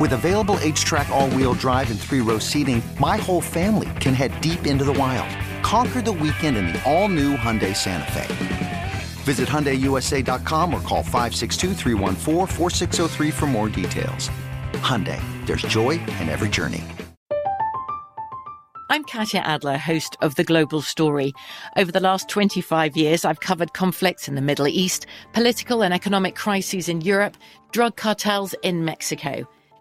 With available HTRAC, all wheel drive, and three row seating, my whole family can head deep into the wild. Conquer the weekend in the all new Hyundai Santa Fe. Visit HyundaiUSA.com or call 562 for more details. Hyundai, there's joy in every journey. I'm Katya Adler, host of The Global Story. Over the last 25 years, I've covered conflicts in the Middle East, political and economic crises in Europe, drug cartels in Mexico.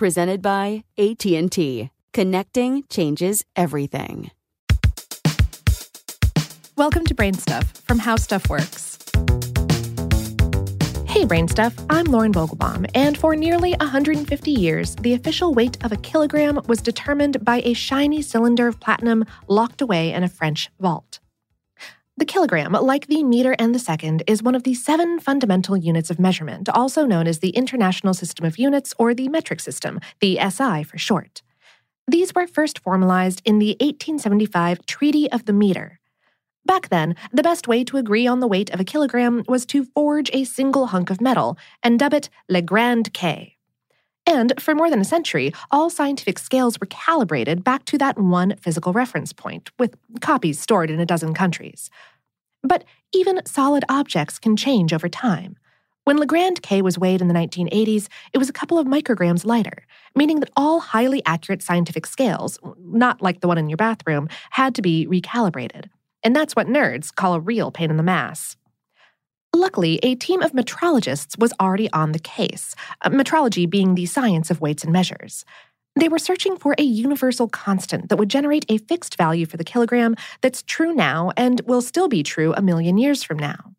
presented by AT&T. Connecting changes everything. Welcome to Brain Stuff from How Stuff Works. Hey, Brain Stuff, I'm Lauren Vogelbaum, and for nearly 150 years, the official weight of a kilogram was determined by a shiny cylinder of platinum locked away in a French vault. The kilogram, like the meter and the second, is one of the seven fundamental units of measurement, also known as the International System of Units or the Metric System, the SI for short. These were first formalized in the 1875 Treaty of the Meter. Back then, the best way to agree on the weight of a kilogram was to forge a single hunk of metal and dub it Le Grand K. And for more than a century, all scientific scales were calibrated back to that one physical reference point, with copies stored in a dozen countries. But even solid objects can change over time. When Le Grand K was weighed in the 1980s, it was a couple of micrograms lighter, meaning that all highly accurate scientific scales, not like the one in your bathroom, had to be recalibrated. And that's what nerds call a real pain in the mass. Luckily, a team of metrologists was already on the case, uh, metrology being the science of weights and measures. They were searching for a universal constant that would generate a fixed value for the kilogram that's true now and will still be true a million years from now.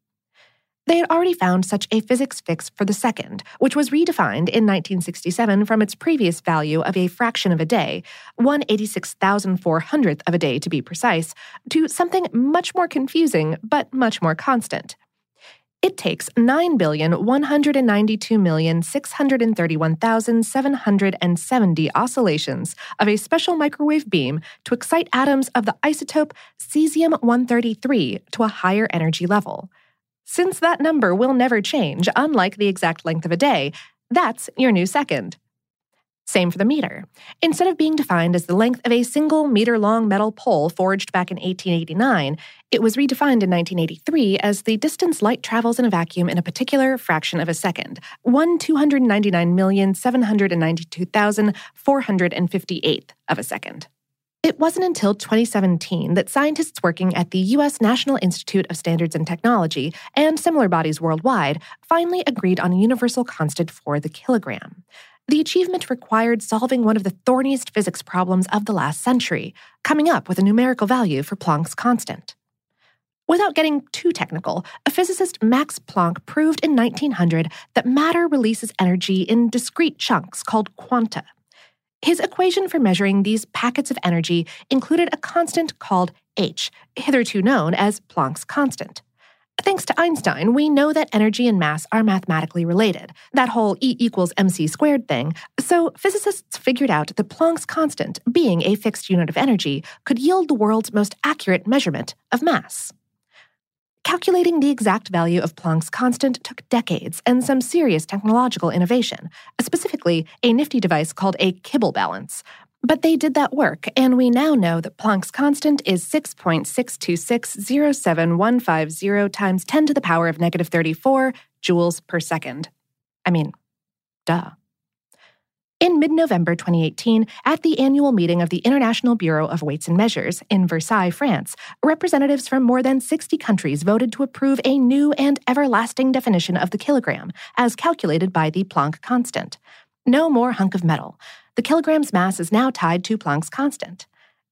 They had already found such a physics fix for the second, which was redefined in 1967 from its previous value of a fraction of a day, 186,400th of a day to be precise, to something much more confusing but much more constant it takes 9,192,631,770 oscillations of a special microwave beam to excite atoms of the isotope cesium 133 to a higher energy level. Since that number will never change, unlike the exact length of a day, that's your new second. Same for the meter. Instead of being defined as the length of a single meter long metal pole forged back in 1889, it was redefined in 1983 as the distance light travels in a vacuum in a particular fraction of a second, 1 299,792,458th of a second. It wasn't until 2017 that scientists working at the U.S. National Institute of Standards and Technology and similar bodies worldwide finally agreed on a universal constant for the kilogram. The achievement required solving one of the thorniest physics problems of the last century, coming up with a numerical value for Planck's constant. Without getting too technical, a physicist Max Planck proved in 1900 that matter releases energy in discrete chunks called quanta. His equation for measuring these packets of energy included a constant called h, hitherto known as Planck's constant. Thanks to Einstein, we know that energy and mass are mathematically related, that whole E equals mc squared thing. So physicists figured out that Planck's constant, being a fixed unit of energy, could yield the world's most accurate measurement of mass. Calculating the exact value of Planck's constant took decades and some serious technological innovation, specifically a nifty device called a Kibble balance. But they did that work, and we now know that Planck's constant is 6.6260750 times 10 to the power of negative 34 joules per second. I mean, duh. In mid November 2018, at the annual meeting of the International Bureau of Weights and Measures in Versailles, France, representatives from more than 60 countries voted to approve a new and everlasting definition of the kilogram, as calculated by the Planck constant. No more hunk of metal. The kilogram's mass is now tied to Planck's constant.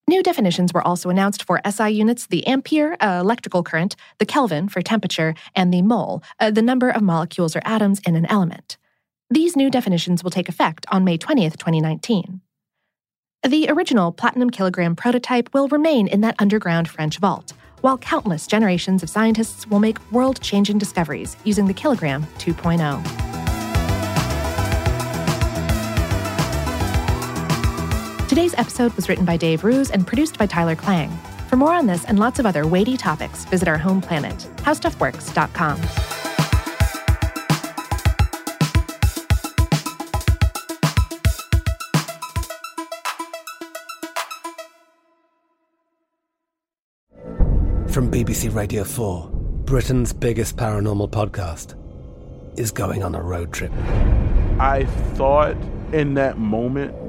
New definitions were also announced for SI units the ampere, uh, electrical current, the Kelvin for temperature, and the mole, uh, the number of molecules or atoms in an element. These new definitions will take effect on May 20th, 2019. The original platinum kilogram prototype will remain in that underground French vault, while countless generations of scientists will make world changing discoveries using the kilogram 2.0. Today's episode was written by Dave Roos and produced by Tyler Klang. For more on this and lots of other weighty topics, visit our home planet, howstuffworks.com. From BBC Radio 4, Britain's biggest paranormal podcast is going on a road trip. I thought in that moment,